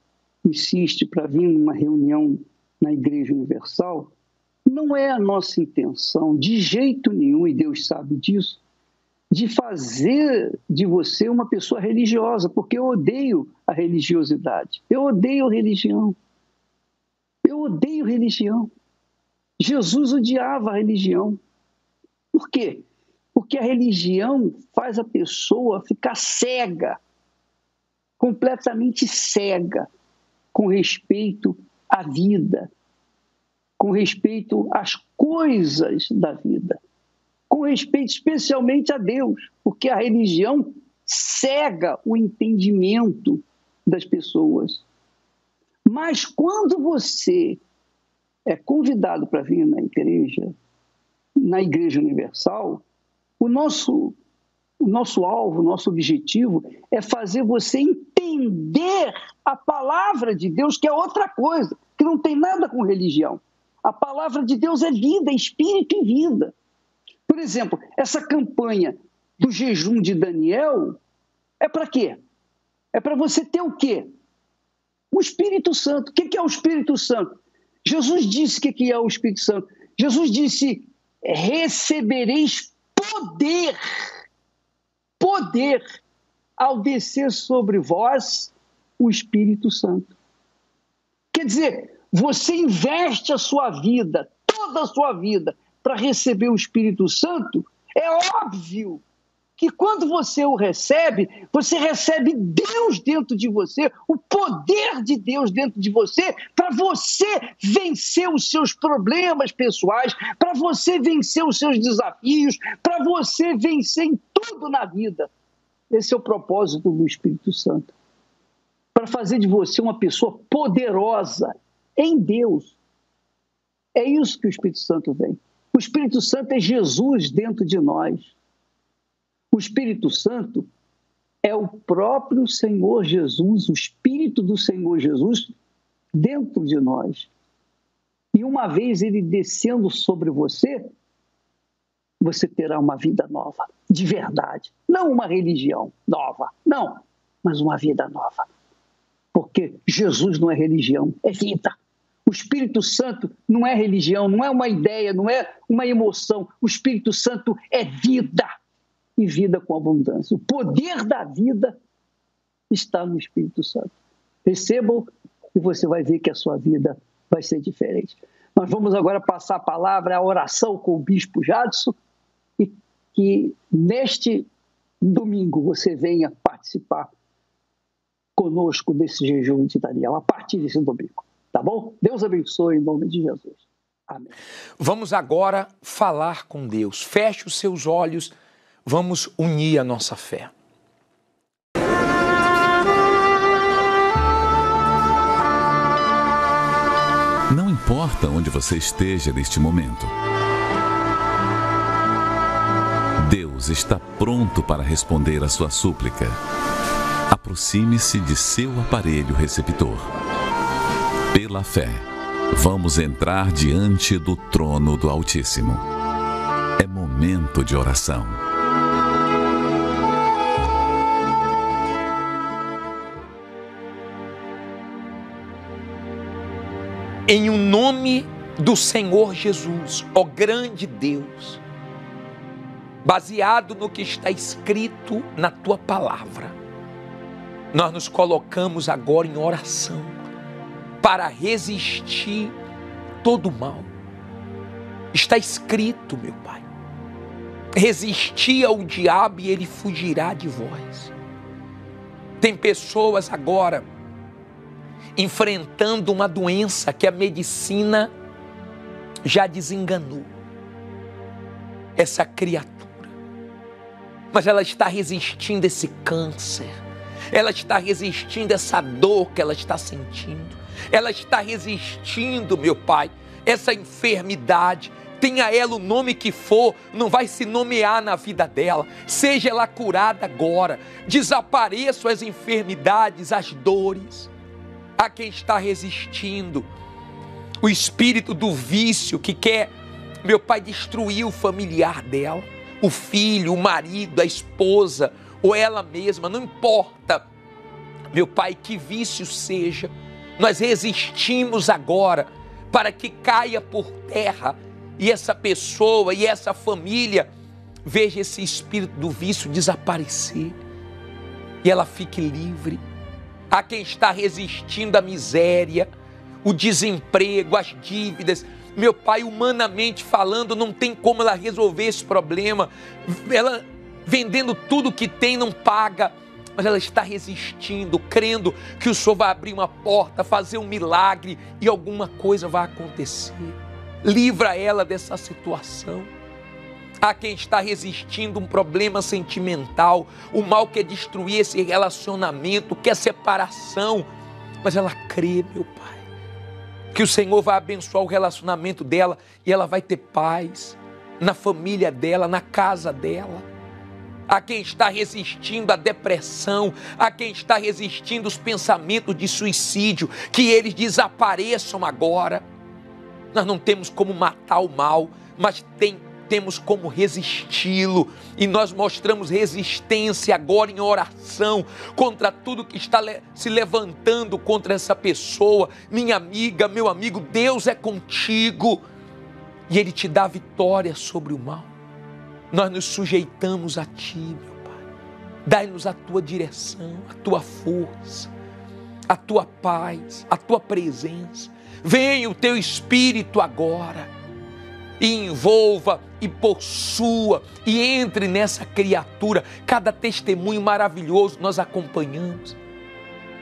insiste para vir numa reunião na Igreja Universal, não é a nossa intenção, de jeito nenhum, e Deus sabe disso, de fazer de você uma pessoa religiosa, porque eu odeio a religiosidade. Eu odeio religião. Eu odeio religião. Jesus odiava a religião. Por quê? Porque a religião faz a pessoa ficar cega, completamente cega, com respeito à vida, com respeito às coisas da vida, com respeito especialmente a Deus, porque a religião cega o entendimento das pessoas. Mas quando você é convidado para vir na igreja, na Igreja Universal, o nosso, o nosso alvo, o nosso objetivo é fazer você entender a palavra de Deus, que é outra coisa, que não tem nada com religião. A palavra de Deus é vida, é espírito e vida. Por exemplo, essa campanha do jejum de Daniel é para quê? É para você ter o quê? O Espírito Santo. O que é o Espírito Santo? Jesus disse o que é o Espírito Santo. Jesus disse: recebereis poder, poder, ao descer sobre vós o Espírito Santo. Quer dizer, você investe a sua vida, toda a sua vida, para receber o Espírito Santo, é óbvio que quando você o recebe, você recebe Deus dentro de você, o poder de Deus dentro de você, para você vencer os seus problemas pessoais, para você vencer os seus desafios, para você vencer em tudo na vida. Esse é o propósito do Espírito Santo. Para fazer de você uma pessoa poderosa em Deus. É isso que o Espírito Santo vem. O Espírito Santo é Jesus dentro de nós. O Espírito Santo é o próprio Senhor Jesus, o Espírito do Senhor Jesus dentro de nós. E uma vez ele descendo sobre você, você terá uma vida nova, de verdade. Não uma religião nova, não, mas uma vida nova. Porque Jesus não é religião, é vida. O Espírito Santo não é religião, não é uma ideia, não é uma emoção. O Espírito Santo é vida e vida com abundância. O poder da vida está no Espírito Santo. Recebam e você vai ver que a sua vida vai ser diferente. Nós vamos agora passar a palavra, a oração com o Bispo Jadson e que neste domingo você venha participar conosco desse jejum de Daniel, a partir desse domingo. Tá bom? Deus abençoe em nome de Jesus. Amém. Vamos agora falar com Deus. Feche os seus olhos vamos unir a nossa fé. Não importa onde você esteja neste momento, Deus está pronto para responder a sua súplica. Aproxime-se de seu aparelho receptor. Pela fé, vamos entrar diante do trono do Altíssimo. É momento de oração. Em um nome do Senhor Jesus, ó grande Deus, baseado no que está escrito na tua palavra, nós nos colocamos agora em oração para resistir todo o mal. Está escrito, meu Pai, resistir ao diabo e ele fugirá de vós. Tem pessoas agora enfrentando uma doença que a medicina já desenganou. Essa criatura. Mas ela está resistindo esse câncer. Ela está resistindo essa dor que ela está sentindo. Ela está resistindo, meu Pai, essa enfermidade tenha ela o nome que for, não vai se nomear na vida dela. Seja ela curada agora. Desapareçam as enfermidades, as dores. A quem está resistindo, o espírito do vício que quer, meu pai, destruir o familiar dela, o filho, o marido, a esposa ou ela mesma, não importa, meu pai, que vício seja, nós resistimos agora para que caia por terra e essa pessoa e essa família veja esse espírito do vício desaparecer e ela fique livre. A quem está resistindo à miséria, o desemprego, as dívidas, meu pai, humanamente falando, não tem como ela resolver esse problema. Ela vendendo tudo que tem não paga, mas ela está resistindo, crendo que o Senhor vai abrir uma porta, fazer um milagre e alguma coisa vai acontecer livra ela dessa situação. Há quem está resistindo um problema sentimental, o mal quer destruir esse relacionamento, quer separação, mas ela crê, meu Pai, que o Senhor vai abençoar o relacionamento dela e ela vai ter paz na família dela, na casa dela. Há quem está resistindo à depressão, há quem está resistindo os pensamentos de suicídio, que eles desapareçam agora nós não temos como matar o mal, mas tem, temos como resisti-lo. E nós mostramos resistência agora em oração contra tudo que está se levantando contra essa pessoa. Minha amiga, meu amigo, Deus é contigo. E Ele te dá vitória sobre o mal. Nós nos sujeitamos a Ti, meu Pai. Dai-nos a Tua direção, a Tua força, a Tua paz, a Tua presença Venha o teu espírito agora e envolva e possua e entre nessa criatura. Cada testemunho maravilhoso nós acompanhamos.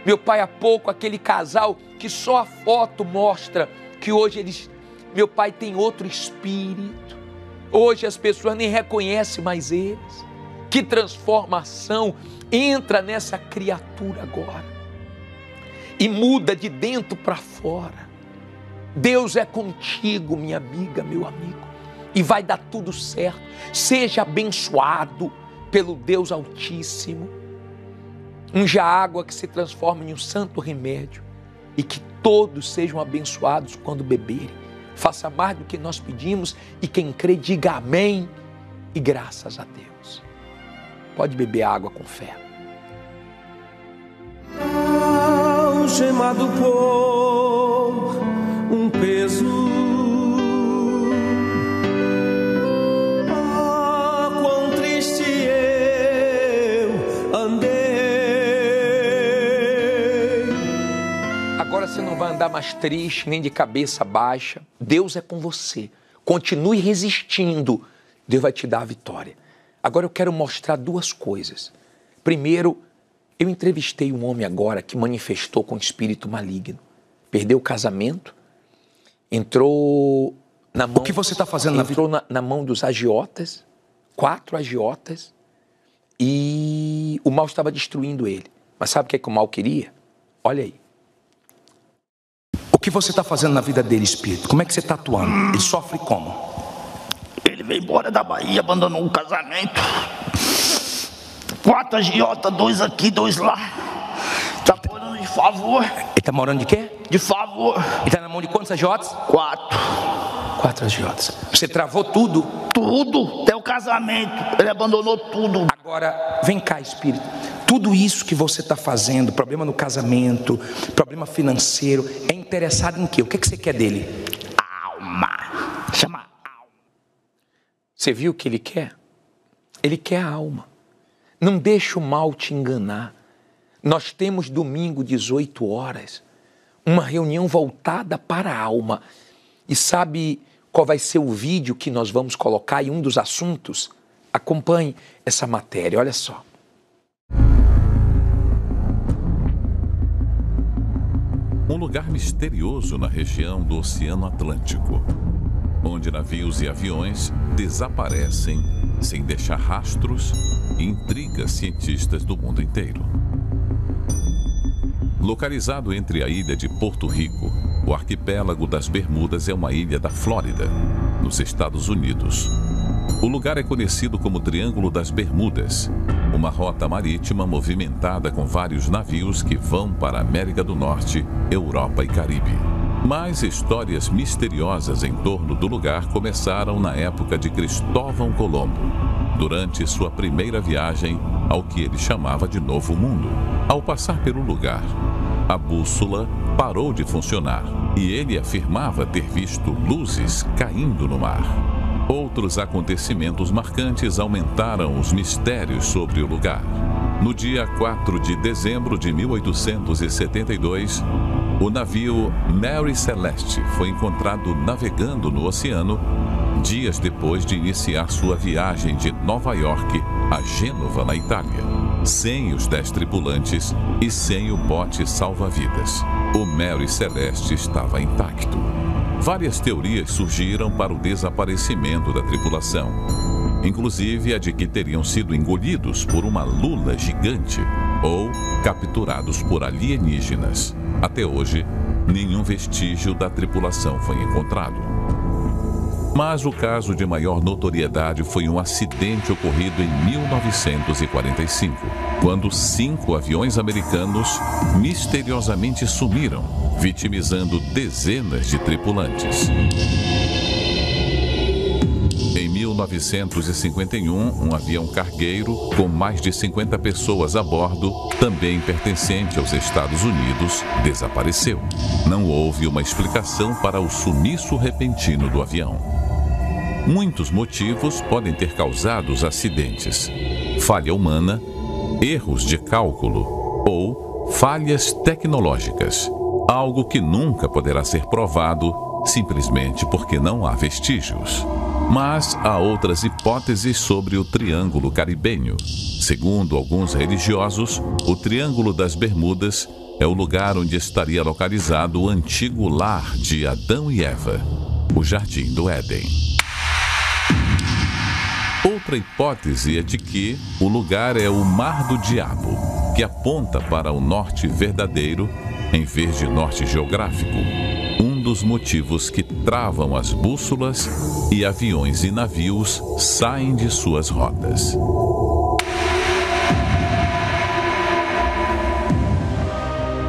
Meu pai, há pouco, aquele casal que só a foto mostra que hoje eles, meu pai, tem outro espírito. Hoje as pessoas nem reconhecem mais eles. Que transformação entra nessa criatura agora e muda de dentro para fora Deus é contigo, minha amiga, meu amigo, e vai dar tudo certo. Seja abençoado pelo Deus Altíssimo. Unja água que se transforma em um santo remédio e que todos sejam abençoados quando beberem. Faça mais do que nós pedimos e quem crê, diga amém e graças a Deus. Pode beber água com fé. Algemado por peso. Ah, quão triste eu andei. Agora você não vai andar mais triste, nem de cabeça baixa. Deus é com você. Continue resistindo. Deus vai te dar a vitória. Agora eu quero mostrar duas coisas. Primeiro, eu entrevistei um homem agora que manifestou com espírito maligno. Perdeu o casamento, entrou na mão. O que você está fazendo entrou na vida? Na, na mão dos agiotas, quatro agiotas, e o mal estava destruindo ele. Mas sabe o que, é que o mal queria? Olha aí. O que você está fazendo na vida dele, espírito? Como é que você está atuando? Ele sofre como? Ele veio embora da Bahia, abandonou o casamento. Quatro agiotas, dois aqui, dois lá. Tá morando de favor. Ele tá morando de quê? E está na mão de quantos agiotas? Quatro. Quatro agiotas. Você travou tudo? Tudo, até o casamento. Ele abandonou tudo. Agora, vem cá, Espírito. Tudo isso que você está fazendo, problema no casamento, problema financeiro, é interessado em quê? O que, é que você quer dele? Alma. Chama alma. Você viu o que ele quer? Ele quer a alma. Não deixa o mal te enganar. Nós temos domingo, 18 horas uma reunião voltada para a alma. E sabe qual vai ser o vídeo que nós vamos colocar e um dos assuntos? Acompanhe essa matéria, olha só. Um lugar misterioso na região do Oceano Atlântico, onde navios e aviões desaparecem sem deixar rastros e intriga cientistas do mundo inteiro. Localizado entre a ilha de Porto Rico, o arquipélago das Bermudas é uma ilha da Flórida, nos Estados Unidos. O lugar é conhecido como Triângulo das Bermudas, uma rota marítima movimentada com vários navios que vão para a América do Norte, Europa e Caribe. Mas histórias misteriosas em torno do lugar começaram na época de Cristóvão Colombo, durante sua primeira viagem ao que ele chamava de Novo Mundo. Ao passar pelo lugar, a bússola parou de funcionar e ele afirmava ter visto luzes caindo no mar. Outros acontecimentos marcantes aumentaram os mistérios sobre o lugar. No dia 4 de dezembro de 1872, o navio Mary Celeste foi encontrado navegando no oceano dias depois de iniciar sua viagem de Nova York a Gênova, na Itália, sem os dez tripulantes e sem o bote salva-vidas. O Mary Celeste estava intacto. Várias teorias surgiram para o desaparecimento da tripulação, inclusive a de que teriam sido engolidos por uma lula gigante ou capturados por alienígenas. Até hoje, nenhum vestígio da tripulação foi encontrado. Mas o caso de maior notoriedade foi um acidente ocorrido em 1945, quando cinco aviões americanos misteriosamente sumiram, vitimizando dezenas de tripulantes. Em 1951, um avião cargueiro com mais de 50 pessoas a bordo, também pertencente aos Estados Unidos, desapareceu. Não houve uma explicação para o sumiço repentino do avião. Muitos motivos podem ter causado os acidentes: falha humana, erros de cálculo ou falhas tecnológicas. Algo que nunca poderá ser provado simplesmente porque não há vestígios. Mas há outras hipóteses sobre o Triângulo Caribenho. Segundo alguns religiosos, o Triângulo das Bermudas é o lugar onde estaria localizado o antigo lar de Adão e Eva, o Jardim do Éden. Outra hipótese é de que o lugar é o Mar do Diabo, que aponta para o norte verdadeiro em vez de norte geográfico. Um dos motivos que travam as bússolas e aviões e navios saem de suas rotas.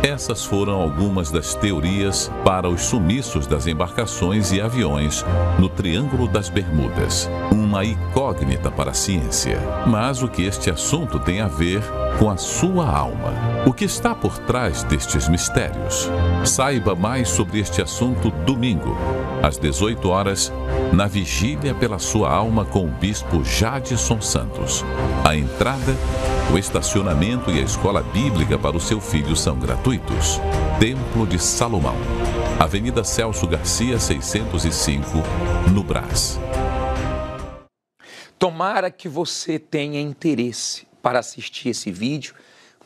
Essas foram algumas das teorias para os sumiços das embarcações e aviões no Triângulo das Bermudas. Uma incógnita para a ciência. Mas o que este assunto tem a ver com a sua alma? O que está por trás destes mistérios? Saiba mais sobre este assunto domingo, às 18 horas, na Vigília pela Sua Alma com o Bispo Jadson Santos. A entrada o estacionamento e a escola bíblica para o seu filho são gratuitos. Templo de Salomão, Avenida Celso Garcia, 605, no Brás. Tomara que você tenha interesse para assistir esse vídeo.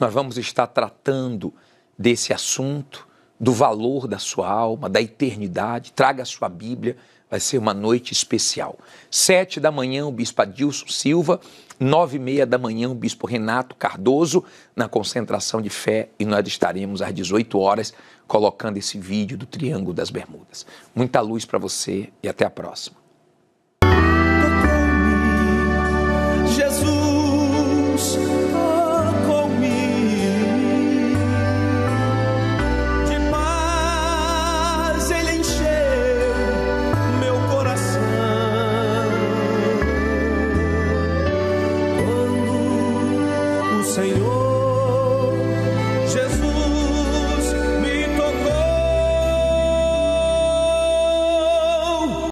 Nós vamos estar tratando desse assunto, do valor da sua alma, da eternidade. Traga a sua Bíblia, vai ser uma noite especial. Sete da manhã, o Bispo Adilson Silva nove e meia da manhã, o Bispo Renato Cardoso na concentração de fé e nós estaremos às 18 horas colocando esse vídeo do Triângulo das Bermudas. Muita luz para você e até a próxima. Jesus